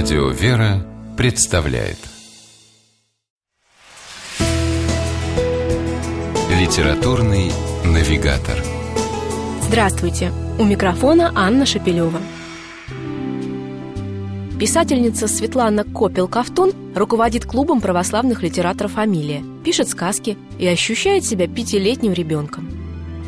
Радио «Вера» представляет Литературный навигатор Здравствуйте! У микрофона Анна Шапилева. Писательница Светлана Копел-Ковтун руководит клубом православных литераторов «Фамилия», пишет сказки и ощущает себя пятилетним ребенком.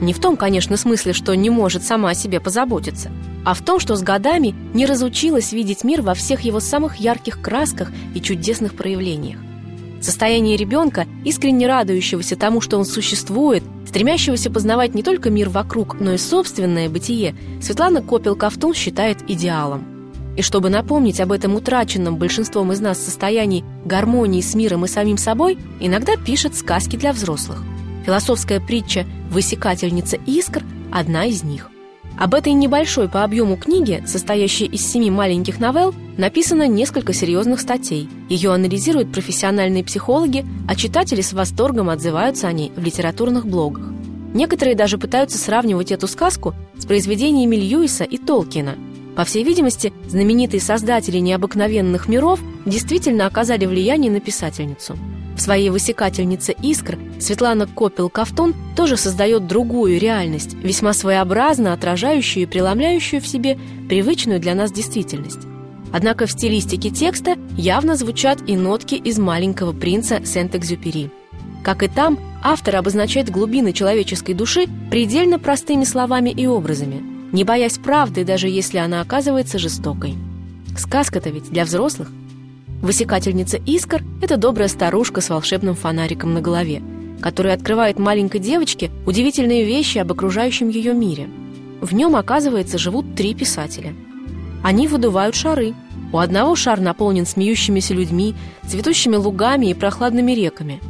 Не в том, конечно, смысле, что не может сама о себе позаботиться, а в том, что с годами не разучилась видеть мир во всех его самых ярких красках и чудесных проявлениях. Состояние ребенка, искренне радующегося тому, что он существует, стремящегося познавать не только мир вокруг, но и собственное бытие, Светлана Копел-Ковтун считает идеалом. И чтобы напомнить об этом утраченном большинством из нас состоянии гармонии с миром и самим собой, иногда пишет сказки для взрослых. Философская притча «Высекательница искр» – одна из них. Об этой небольшой по объему книге, состоящей из семи маленьких новелл, написано несколько серьезных статей. Ее анализируют профессиональные психологи, а читатели с восторгом отзываются о ней в литературных блогах. Некоторые даже пытаются сравнивать эту сказку с произведениями Льюиса и Толкина. По всей видимости, знаменитые создатели необыкновенных миров действительно оказали влияние на писательницу – в своей высекательнице «Искр» Светлана Копел-Ковтун тоже создает другую реальность, весьма своеобразно отражающую и преломляющую в себе привычную для нас действительность. Однако в стилистике текста явно звучат и нотки из «Маленького принца» Сент-Экзюпери. Как и там, автор обозначает глубины человеческой души предельно простыми словами и образами, не боясь правды, даже если она оказывается жестокой. Сказка-то ведь для взрослых. Высекательница искр – это добрая старушка с волшебным фонариком на голове, которая открывает маленькой девочке удивительные вещи об окружающем ее мире. В нем, оказывается, живут три писателя. Они выдувают шары. У одного шар наполнен смеющимися людьми, цветущими лугами и прохладными реками.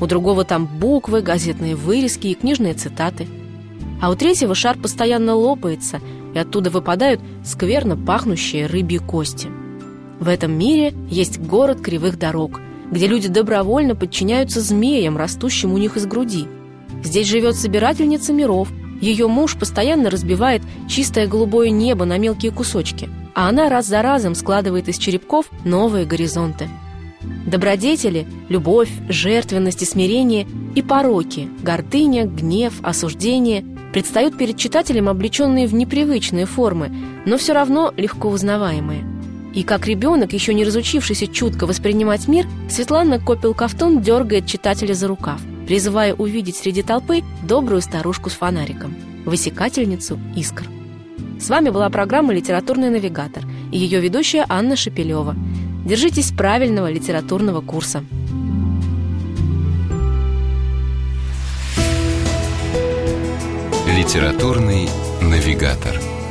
У другого там буквы, газетные вырезки и книжные цитаты. А у третьего шар постоянно лопается, и оттуда выпадают скверно пахнущие рыбьи кости – в этом мире есть город кривых дорог, где люди добровольно подчиняются змеям, растущим у них из груди. Здесь живет собирательница миров. Ее муж постоянно разбивает чистое голубое небо на мелкие кусочки, а она раз за разом складывает из черепков новые горизонты. Добродетели, любовь, жертвенность и смирение и пороки, гордыня, гнев, осуждение предстают перед читателем облеченные в непривычные формы, но все равно легко узнаваемые. И как ребенок, еще не разучившийся чутко воспринимать мир, Светлана Копел-Ковтун дергает читателя за рукав, призывая увидеть среди толпы добрую старушку с фонариком, высекательницу искр. С вами была программа «Литературный навигатор» и ее ведущая Анна Шепелева. Держитесь правильного литературного курса. Литературный навигатор.